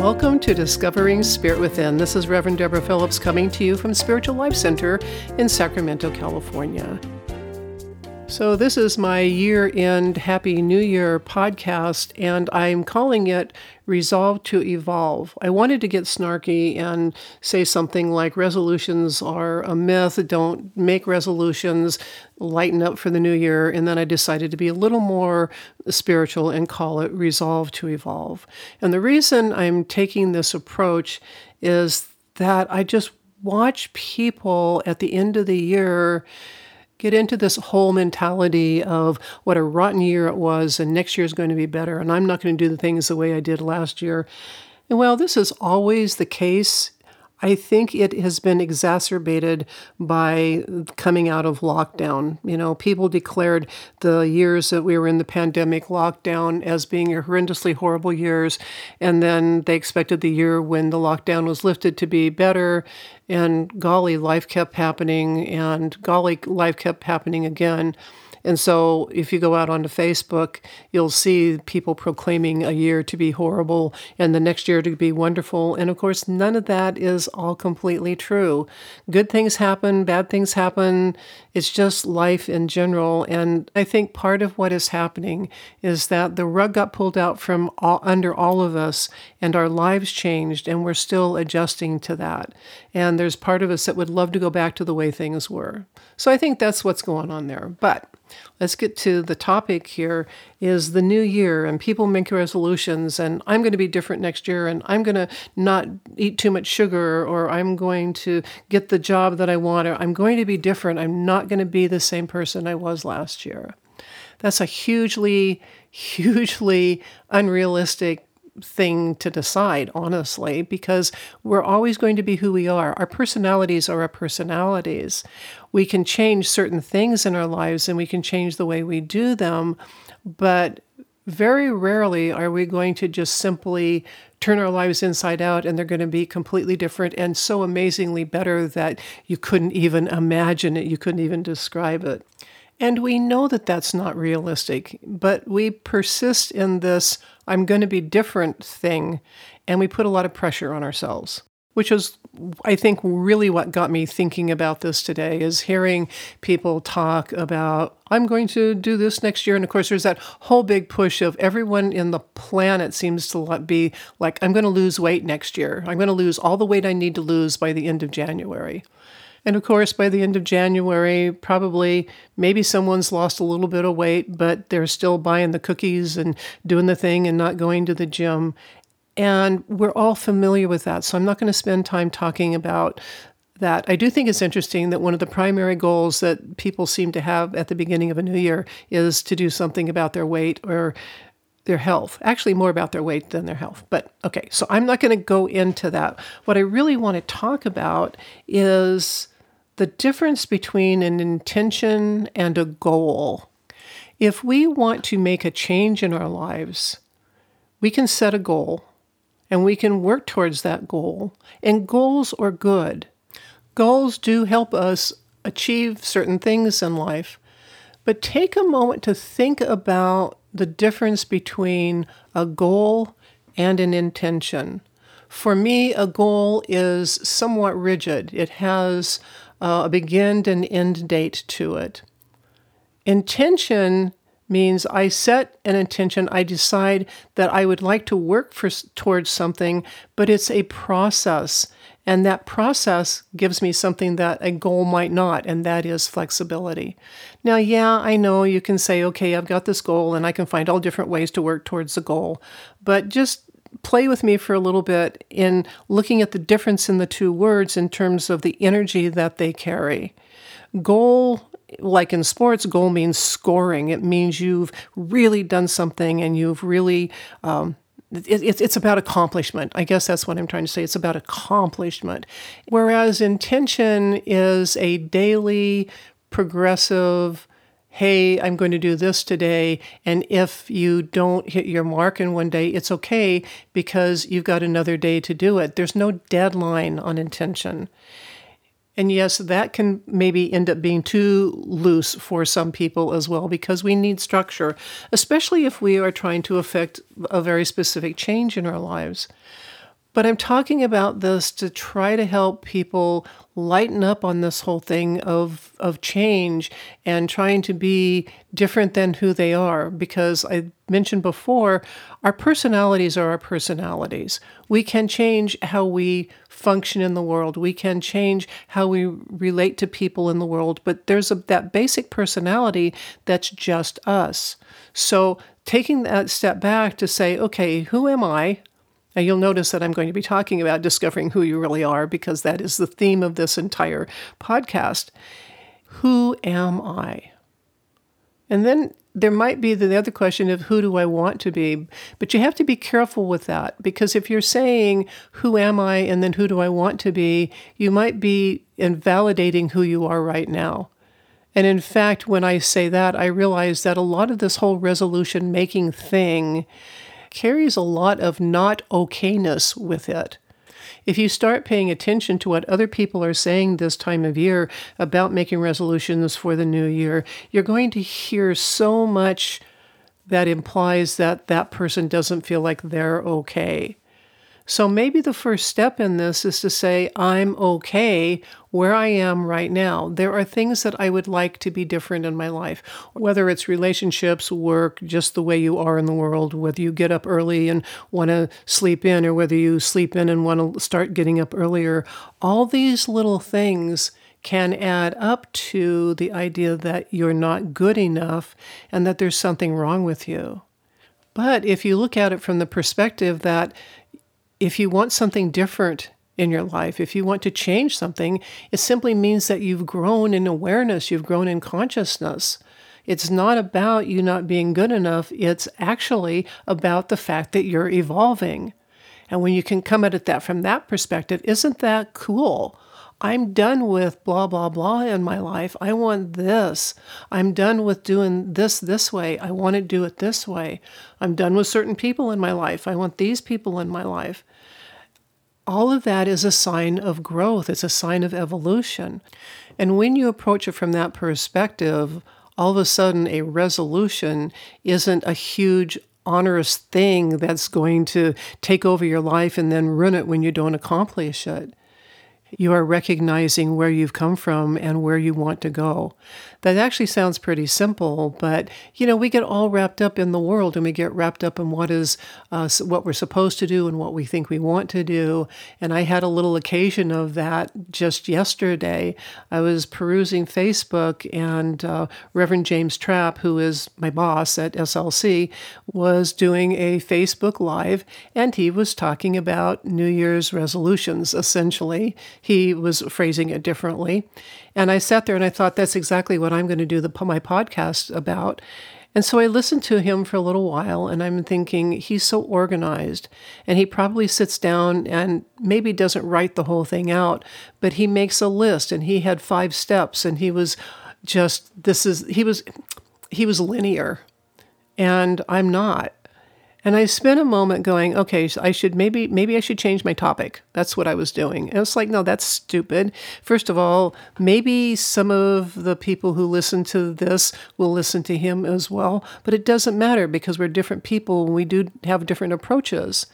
Welcome to Discovering Spirit Within. This is Reverend Deborah Phillips coming to you from Spiritual Life Center in Sacramento, California. So, this is my year end Happy New Year podcast, and I'm calling it Resolve to Evolve. I wanted to get snarky and say something like resolutions are a myth, don't make resolutions, lighten up for the new year. And then I decided to be a little more spiritual and call it Resolve to Evolve. And the reason I'm taking this approach is that I just watch people at the end of the year get into this whole mentality of what a rotten year it was and next year is going to be better and I'm not going to do the things the way I did last year. And well, this is always the case I think it has been exacerbated by coming out of lockdown. You know, people declared the years that we were in the pandemic lockdown as being horrendously horrible years. And then they expected the year when the lockdown was lifted to be better. And golly, life kept happening, and golly, life kept happening again. And so if you go out onto Facebook, you'll see people proclaiming a year to be horrible and the next year to be wonderful. And of course, none of that is all completely true. Good things happen, bad things happen. It's just life in general. And I think part of what is happening is that the rug got pulled out from all, under all of us and our lives changed and we're still adjusting to that. And there's part of us that would love to go back to the way things were. So I think that's what's going on there. But let's get to the topic here is the new year and people make resolutions and i'm going to be different next year and i'm going to not eat too much sugar or i'm going to get the job that i want or i'm going to be different. I'm not going to be the same person i was last year. That's a hugely hugely unrealistic thing to decide, honestly, because we're always going to be who we are. Our personalities are our personalities. We can change certain things in our lives and we can change the way we do them, but very rarely are we going to just simply turn our lives inside out and they're going to be completely different and so amazingly better that you couldn't even imagine it, you couldn't even describe it. And we know that that's not realistic, but we persist in this I'm going to be different thing, and we put a lot of pressure on ourselves. Which is, I think, really what got me thinking about this today is hearing people talk about, I'm going to do this next year. And of course, there's that whole big push of everyone in the planet seems to be like, I'm going to lose weight next year. I'm going to lose all the weight I need to lose by the end of January. And of course, by the end of January, probably maybe someone's lost a little bit of weight, but they're still buying the cookies and doing the thing and not going to the gym. And we're all familiar with that. So I'm not going to spend time talking about that. I do think it's interesting that one of the primary goals that people seem to have at the beginning of a new year is to do something about their weight or their health. Actually, more about their weight than their health. But okay, so I'm not going to go into that. What I really want to talk about is the difference between an intention and a goal. If we want to make a change in our lives, we can set a goal and we can work towards that goal. And goals are good. Goals do help us achieve certain things in life. But take a moment to think about the difference between a goal and an intention. For me, a goal is somewhat rigid. It has uh, a begin and end date to it. Intention means I set an intention, I decide that I would like to work for, towards something, but it's a process. And that process gives me something that a goal might not, and that is flexibility. Now, yeah, I know you can say, okay, I've got this goal and I can find all different ways to work towards the goal, but just play with me for a little bit in looking at the difference in the two words in terms of the energy that they carry. Goal, like in sports, goal means scoring. It means you've really done something and you've really. Um, it, it's about accomplishment. I guess that's what I'm trying to say. It's about accomplishment. Whereas intention is a daily, progressive, hey, I'm going to do this today. And if you don't hit your mark in one day, it's okay because you've got another day to do it. There's no deadline on intention. And yes, that can maybe end up being too loose for some people as well because we need structure, especially if we are trying to affect a very specific change in our lives. But I'm talking about this to try to help people lighten up on this whole thing of, of change and trying to be different than who they are. Because I mentioned before, our personalities are our personalities. We can change how we function in the world, we can change how we relate to people in the world, but there's a, that basic personality that's just us. So taking that step back to say, okay, who am I? Now, you'll notice that I'm going to be talking about discovering who you really are because that is the theme of this entire podcast. Who am I? And then there might be the other question of who do I want to be? But you have to be careful with that because if you're saying, who am I? and then who do I want to be? You might be invalidating who you are right now. And in fact, when I say that, I realize that a lot of this whole resolution making thing carries a lot of not okayness with it. If you start paying attention to what other people are saying this time of year about making resolutions for the new year, you're going to hear so much that implies that that person doesn't feel like they're okay. So maybe the first step in this is to say, I'm okay where I am right now. There are things that I would like to be different in my life, whether it's relationships, work, just the way you are in the world, whether you get up early and want to sleep in, or whether you sleep in and want to start getting up earlier. All these little things can add up to the idea that you're not good enough and that there's something wrong with you. But if you look at it from the perspective that if you want something different in your life, if you want to change something, it simply means that you've grown in awareness, you've grown in consciousness. It's not about you not being good enough, it's actually about the fact that you're evolving. And when you can come at it that from that perspective, isn't that cool? I'm done with blah, blah, blah in my life. I want this. I'm done with doing this this way. I want to do it this way. I'm done with certain people in my life. I want these people in my life. All of that is a sign of growth, it's a sign of evolution. And when you approach it from that perspective, all of a sudden a resolution isn't a huge onerous thing that's going to take over your life and then ruin it when you don't accomplish it you are recognizing where you've come from and where you want to go. That actually sounds pretty simple, but you know, we get all wrapped up in the world and we get wrapped up in what is uh, what we're supposed to do and what we think we want to do. And I had a little occasion of that just yesterday. I was perusing Facebook, and uh, Reverend James Trapp, who is my boss at SLC, was doing a Facebook Live, and he was talking about New Year's resolutions essentially he was phrasing it differently. And I sat there and I thought, that's exactly what I'm going to do the, my podcast about. And so I listened to him for a little while and I'm thinking, he's so organized. And he probably sits down and maybe doesn't write the whole thing out, but he makes a list and he had five steps and he was just, this is, he was, he was linear. And I'm not. And I spent a moment going, okay, I should maybe maybe I should change my topic. That's what I was doing. And it's like, no, that's stupid. First of all, maybe some of the people who listen to this will listen to him as well, but it doesn't matter because we're different people and we do have different approaches.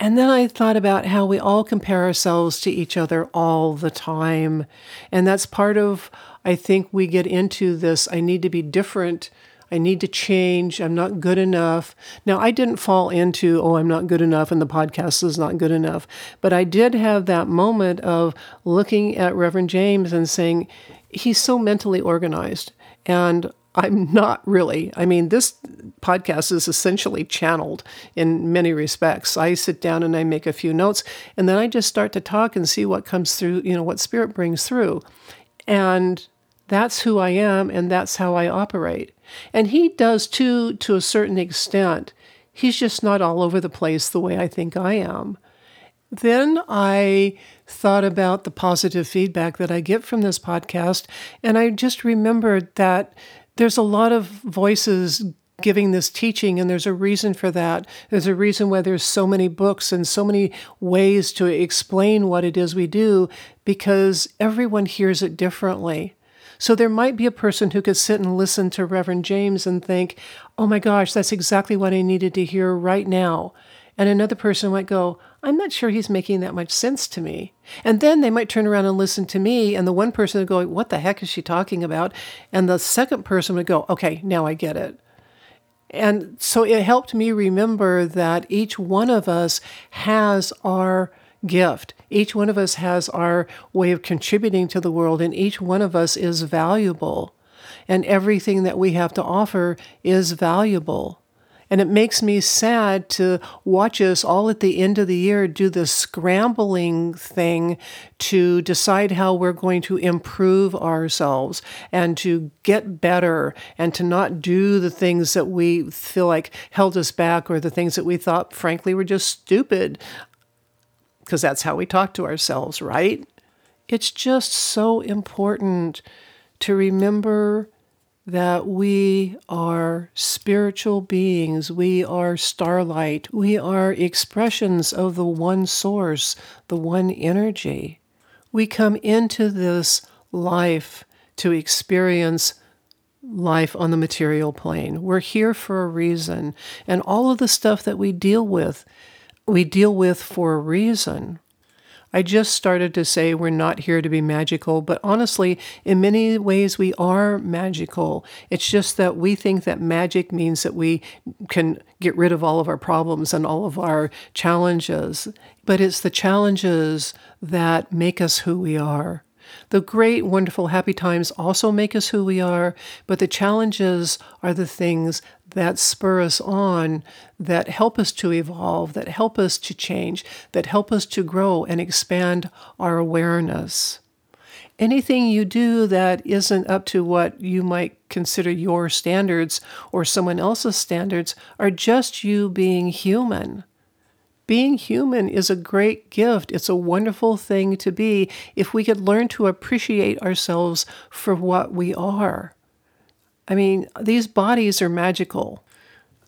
And then I thought about how we all compare ourselves to each other all the time. And that's part of, I think, we get into this I need to be different I need to change. I'm not good enough. Now, I didn't fall into, oh, I'm not good enough and the podcast is not good enough. But I did have that moment of looking at Reverend James and saying, he's so mentally organized. And I'm not really. I mean, this podcast is essentially channeled in many respects. I sit down and I make a few notes, and then I just start to talk and see what comes through, you know, what spirit brings through. And that's who I am and that's how I operate. And he does too, to a certain extent. He's just not all over the place the way I think I am. Then I thought about the positive feedback that I get from this podcast, and I just remembered that there's a lot of voices giving this teaching, and there's a reason for that. There's a reason why there's so many books and so many ways to explain what it is we do, because everyone hears it differently. So there might be a person who could sit and listen to Reverend James and think, oh my gosh, that's exactly what I needed to hear right now. And another person might go, I'm not sure he's making that much sense to me. And then they might turn around and listen to me, and the one person would go, What the heck is she talking about? And the second person would go, Okay, now I get it. And so it helped me remember that each one of us has our gift. Each one of us has our way of contributing to the world, and each one of us is valuable. And everything that we have to offer is valuable. And it makes me sad to watch us all at the end of the year do this scrambling thing to decide how we're going to improve ourselves and to get better and to not do the things that we feel like held us back or the things that we thought, frankly, were just stupid. Because that's how we talk to ourselves, right? It's just so important to remember that we are spiritual beings, we are starlight, we are expressions of the one source, the one energy. We come into this life to experience life on the material plane. We're here for a reason, and all of the stuff that we deal with, we deal with for a reason. I just started to say we're not here to be magical, but honestly, in many ways, we are magical. It's just that we think that magic means that we can get rid of all of our problems and all of our challenges. But it's the challenges that make us who we are. The great, wonderful, happy times also make us who we are, but the challenges are the things that spur us on, that help us to evolve, that help us to change, that help us to grow and expand our awareness. Anything you do that isn't up to what you might consider your standards or someone else's standards are just you being human. Being human is a great gift. It's a wonderful thing to be if we could learn to appreciate ourselves for what we are. I mean, these bodies are magical.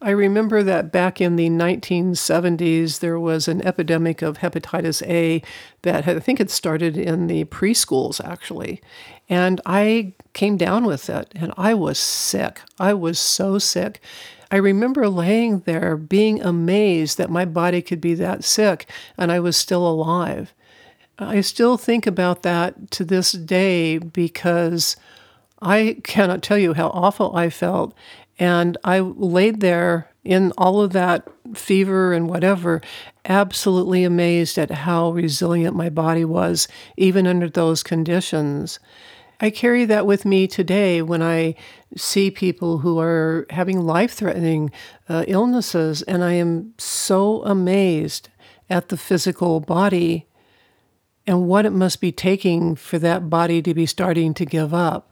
I remember that back in the 1970s, there was an epidemic of hepatitis A that had, I think it started in the preschools actually. And I came down with it and I was sick. I was so sick. I remember laying there being amazed that my body could be that sick and I was still alive. I still think about that to this day because I cannot tell you how awful I felt. And I laid there in all of that fever and whatever, absolutely amazed at how resilient my body was, even under those conditions. I carry that with me today when I see people who are having life threatening uh, illnesses, and I am so amazed at the physical body and what it must be taking for that body to be starting to give up.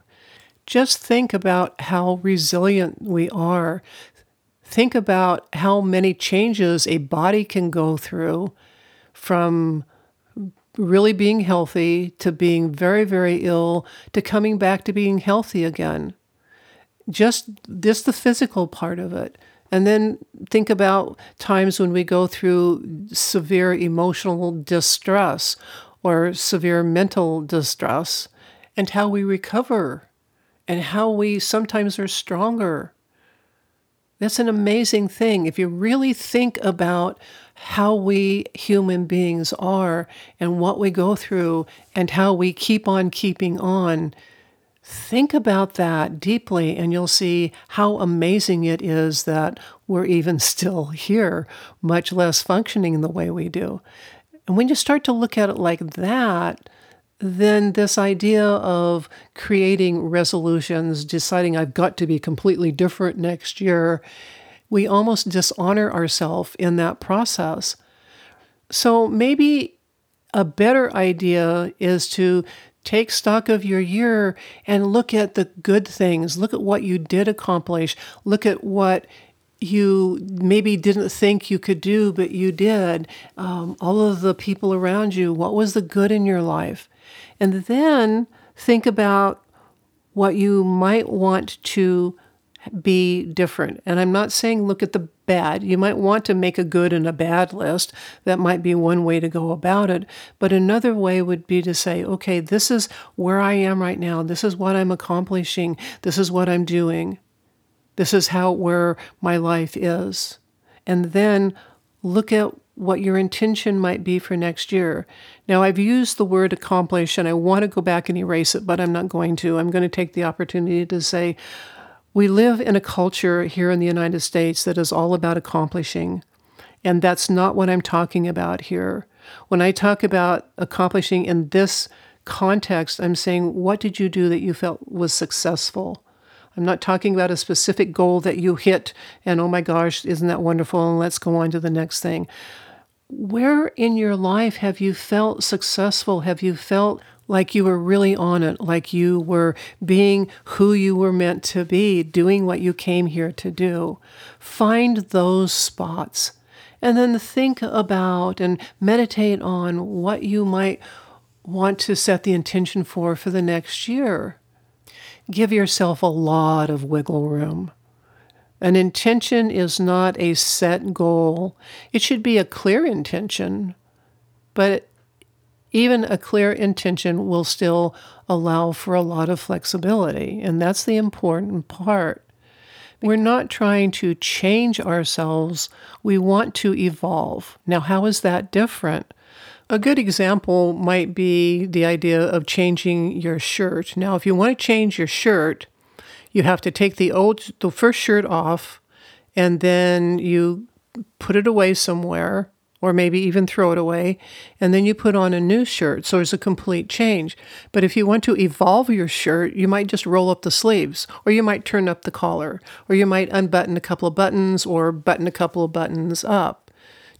Just think about how resilient we are. Think about how many changes a body can go through from really being healthy to being very, very ill to coming back to being healthy again. Just this, the physical part of it. And then think about times when we go through severe emotional distress or severe mental distress and how we recover and how we sometimes are stronger. That's an amazing thing. If you really think about how we human beings are and what we go through and how we keep on keeping on. Think about that deeply, and you'll see how amazing it is that we're even still here, much less functioning the way we do. And when you start to look at it like that, then this idea of creating resolutions, deciding I've got to be completely different next year, we almost dishonor ourselves in that process. So maybe a better idea is to take stock of your year and look at the good things, look at what you did accomplish, look at what you maybe didn't think you could do, but you did. Um, all of the people around you, what was the good in your life? And then think about what you might want to be different. And I'm not saying look at the bad. You might want to make a good and a bad list. That might be one way to go about it. But another way would be to say, okay, this is where I am right now. This is what I'm accomplishing. This is what I'm doing. This is how where my life is. And then look at what your intention might be for next year. Now, I've used the word accomplish and I want to go back and erase it, but I'm not going to. I'm going to take the opportunity to say, we live in a culture here in the United States that is all about accomplishing. And that's not what I'm talking about here. When I talk about accomplishing in this context, I'm saying, what did you do that you felt was successful? I'm not talking about a specific goal that you hit and, oh my gosh, isn't that wonderful? And let's go on to the next thing. Where in your life have you felt successful? Have you felt like you were really on it, like you were being who you were meant to be, doing what you came here to do? Find those spots and then think about and meditate on what you might want to set the intention for for the next year. Give yourself a lot of wiggle room. An intention is not a set goal. It should be a clear intention, but even a clear intention will still allow for a lot of flexibility, and that's the important part. We're not trying to change ourselves, we want to evolve. Now, how is that different? A good example might be the idea of changing your shirt. Now, if you want to change your shirt, you have to take the old the first shirt off and then you put it away somewhere or maybe even throw it away, and then you put on a new shirt. So it's a complete change. But if you want to evolve your shirt, you might just roll up the sleeves, or you might turn up the collar, or you might unbutton a couple of buttons or button a couple of buttons up.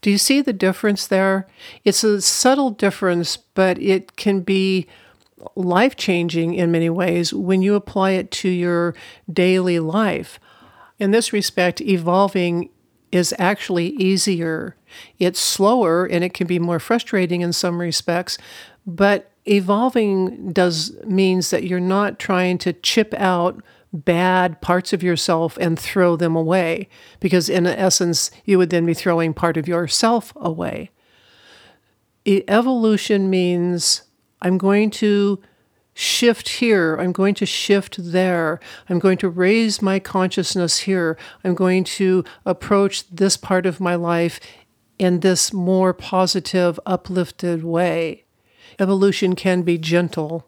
Do you see the difference there? It's a subtle difference, but it can be life changing in many ways when you apply it to your daily life. In this respect, evolving is actually easier. It's slower and it can be more frustrating in some respects, but evolving does means that you're not trying to chip out bad parts of yourself and throw them away because in essence you would then be throwing part of yourself away. Evolution means I'm going to shift here. I'm going to shift there. I'm going to raise my consciousness here. I'm going to approach this part of my life in this more positive, uplifted way. Evolution can be gentle.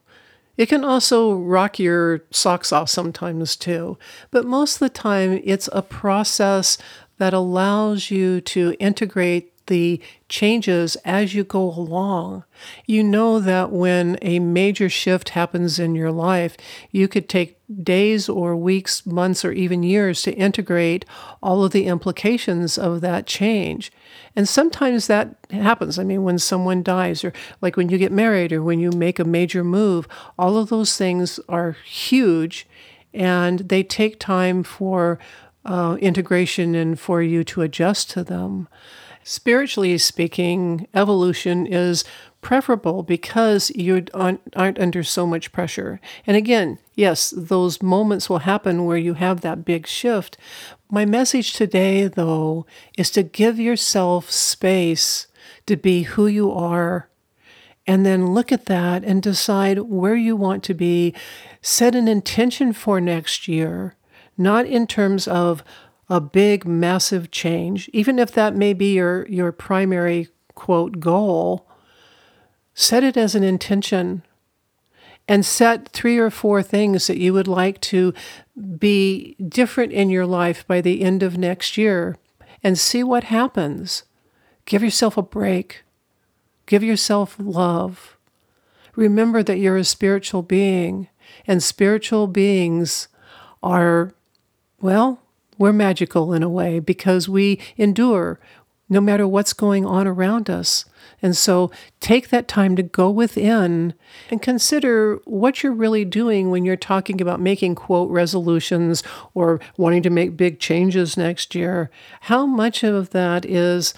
It can also rock your socks off sometimes too, but most of the time it's a process that allows you to integrate the changes as you go along. You know that when a major shift happens in your life, you could take days or weeks, months, or even years to integrate all of the implications of that change. And sometimes that happens. I mean, when someone dies, or like when you get married, or when you make a major move, all of those things are huge and they take time for uh, integration and for you to adjust to them. Spiritually speaking, evolution is preferable because you aren't under so much pressure. And again, yes, those moments will happen where you have that big shift. My message today, though, is to give yourself space to be who you are. And then look at that and decide where you want to be. Set an intention for next year, not in terms of a big, massive change, even if that may be your, your primary quote goal, set it as an intention and set three or four things that you would like to be different in your life by the end of next year and see what happens. Give yourself a break. Give yourself love. Remember that you're a spiritual being, and spiritual beings are, well, we're magical in a way because we endure no matter what's going on around us. And so take that time to go within and consider what you're really doing when you're talking about making quote resolutions or wanting to make big changes next year. How much of that is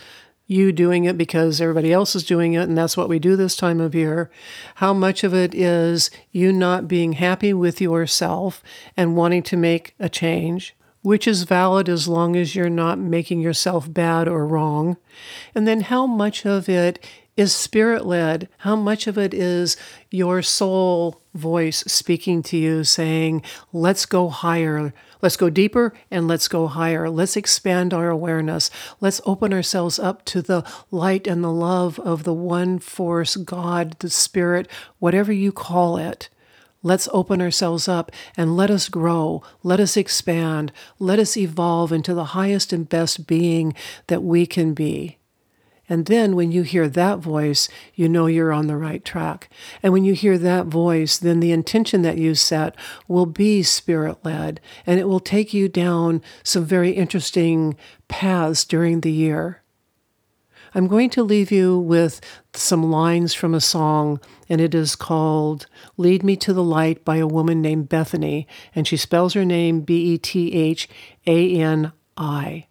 you doing it because everybody else is doing it and that's what we do this time of year? How much of it is you not being happy with yourself and wanting to make a change? Which is valid as long as you're not making yourself bad or wrong. And then how much of it is spirit led? How much of it is your soul voice speaking to you saying, let's go higher, Let's go deeper and let's go higher. Let's expand our awareness. Let's open ourselves up to the light and the love of the one force, God, the Spirit, whatever you call it. Let's open ourselves up and let us grow. Let us expand. Let us evolve into the highest and best being that we can be. And then when you hear that voice, you know you're on the right track. And when you hear that voice, then the intention that you set will be spirit led and it will take you down some very interesting paths during the year. I'm going to leave you with some lines from a song, and it is called Lead Me to the Light by a woman named Bethani, and she spells her name B E T H A N I.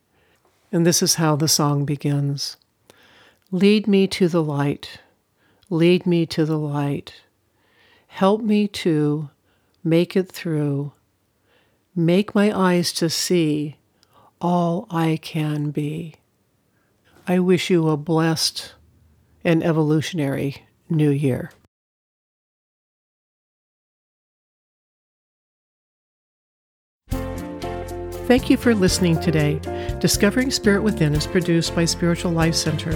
And this is how the song begins. Lead me to the light. Lead me to the light. Help me to make it through. Make my eyes to see all I can be. I wish you a blessed and evolutionary new year. Thank you for listening today. Discovering Spirit Within is produced by Spiritual Life Center.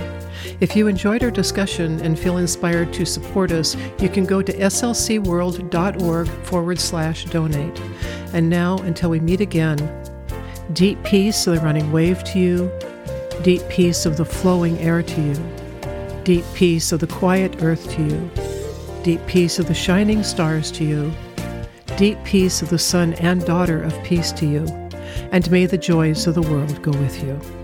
If you enjoyed our discussion and feel inspired to support us, you can go to slcworld.org forward slash donate. And now, until we meet again, deep peace of the running wave to you, deep peace of the flowing air to you, deep peace of the quiet earth to you, deep peace of the shining stars to you, deep peace of the son and daughter of peace to you. And may the joys of the world go with you.